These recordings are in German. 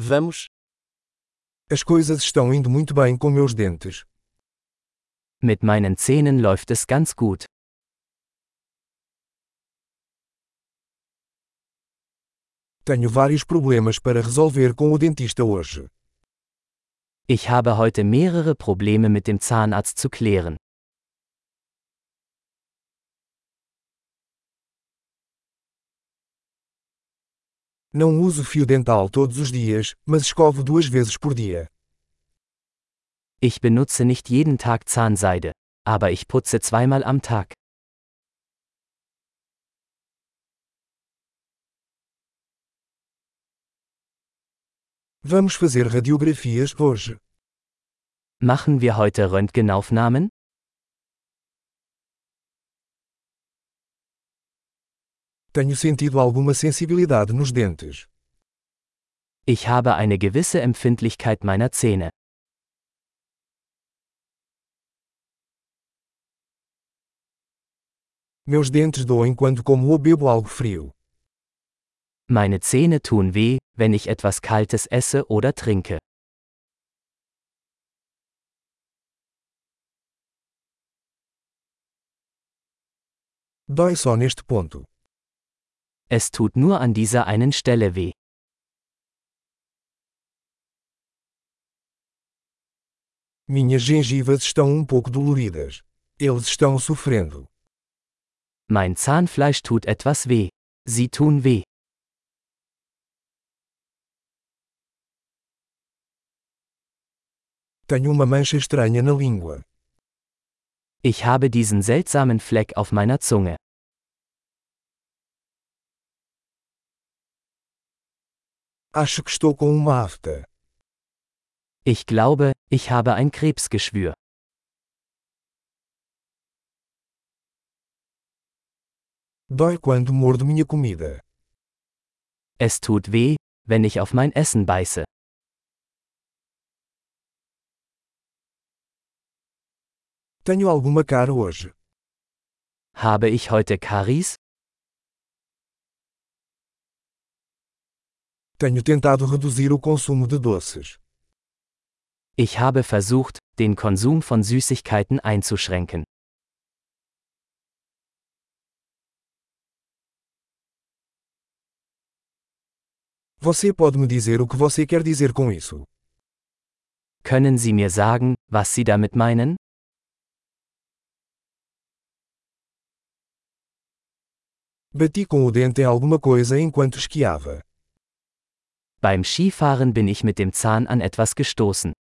Vamos. As coisas estão indo muito bem com meus dentes. Mit meinen Zähnen läuft es ganz gut. Tenho vários problemas para resolver com o dentista hoje. Ich habe heute mehrere Probleme mit dem Zahnarzt zu klären. Não uso fio dental todos os dias, mas escovo duas vezes por dia. Ich benutze nicht jeden Tag Zahnseide, aber ich putze zweimal am Tag. Vamos fazer radiografias hoje. Machen wir heute Röntgenaufnahmen? Tenho sentido alguma sensibilidade nos dentes. Ich habe eine gewisse Empfindlichkeit meiner Zähne. Meus dentes doem quando como ou bebo algo frio. Meine Zähne tun weh, wenn ich etwas Kaltes esse oder trinke. Dói só neste ponto. Es tut nur an dieser einen Stelle weh. Minhas gengivas estão um pouco doloridas. Eles estão sofrendo. Mein Zahnfleisch tut etwas weh. Sie tun weh. Tenho uma mancha estranha na língua. Ich habe diesen seltsamen Fleck auf meiner Zunge. Acho que estou com uma afta. Ich glaube, ich habe ein Krebsgeschwür. Dói quando mordo minha comida. Es tut weh, wenn ich auf mein Essen beiße. Tenho alguma cara hoje. Habe ich heute Karies? Tenho tentado reduzir o consumo de doces. Ich habe versucht, den Konsum von Süßigkeiten einzuschränken. Você pode me dizer o que você quer dizer com isso? Können Sie mir sagen, was Sie damit meinen? Bati com o dente em alguma coisa enquanto esquiava. Beim Skifahren bin ich mit dem Zahn an etwas gestoßen.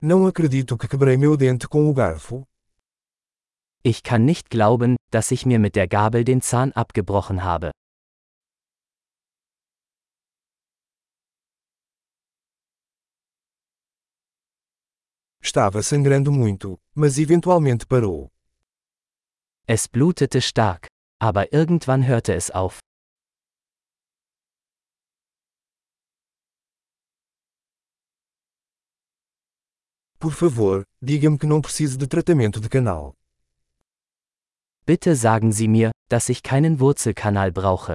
Não acredito que quebrei meu dente com o garfo. Ich kann nicht glauben, dass ich mir mit der Gabel den Zahn abgebrochen habe. Estava sangrando muito, mas eventualmente parou. Es blutete stark, aber irgendwann hörte es auf. Por favor, diga-me que não preciso de tratamento de canal. Bitte sagen Sie mir, dass ich keinen Wurzelkanal brauche.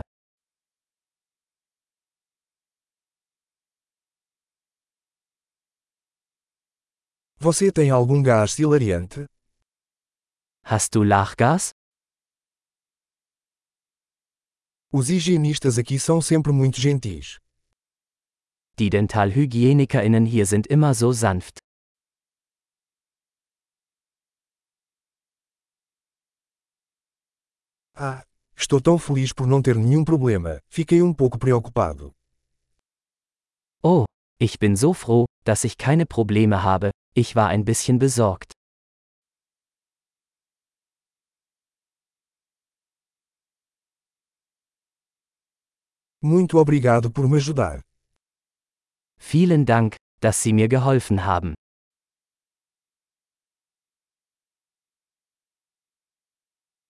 Você tem algum gás hilariante? Hast du Lachgas? Os higienistas aqui são sempre muito gentis. Die Dentalhygienikerinnen hier sind immer so sanft. Ah, estou tão feliz por não ter nenhum problema, fiquei um pouco preocupado. Oh, ich bin so froh, dass ich keine Probleme habe, ich war ein bisschen besorgt. Muito obrigado por me ajudar. Vielen Dank, dass Sie mir geholfen haben.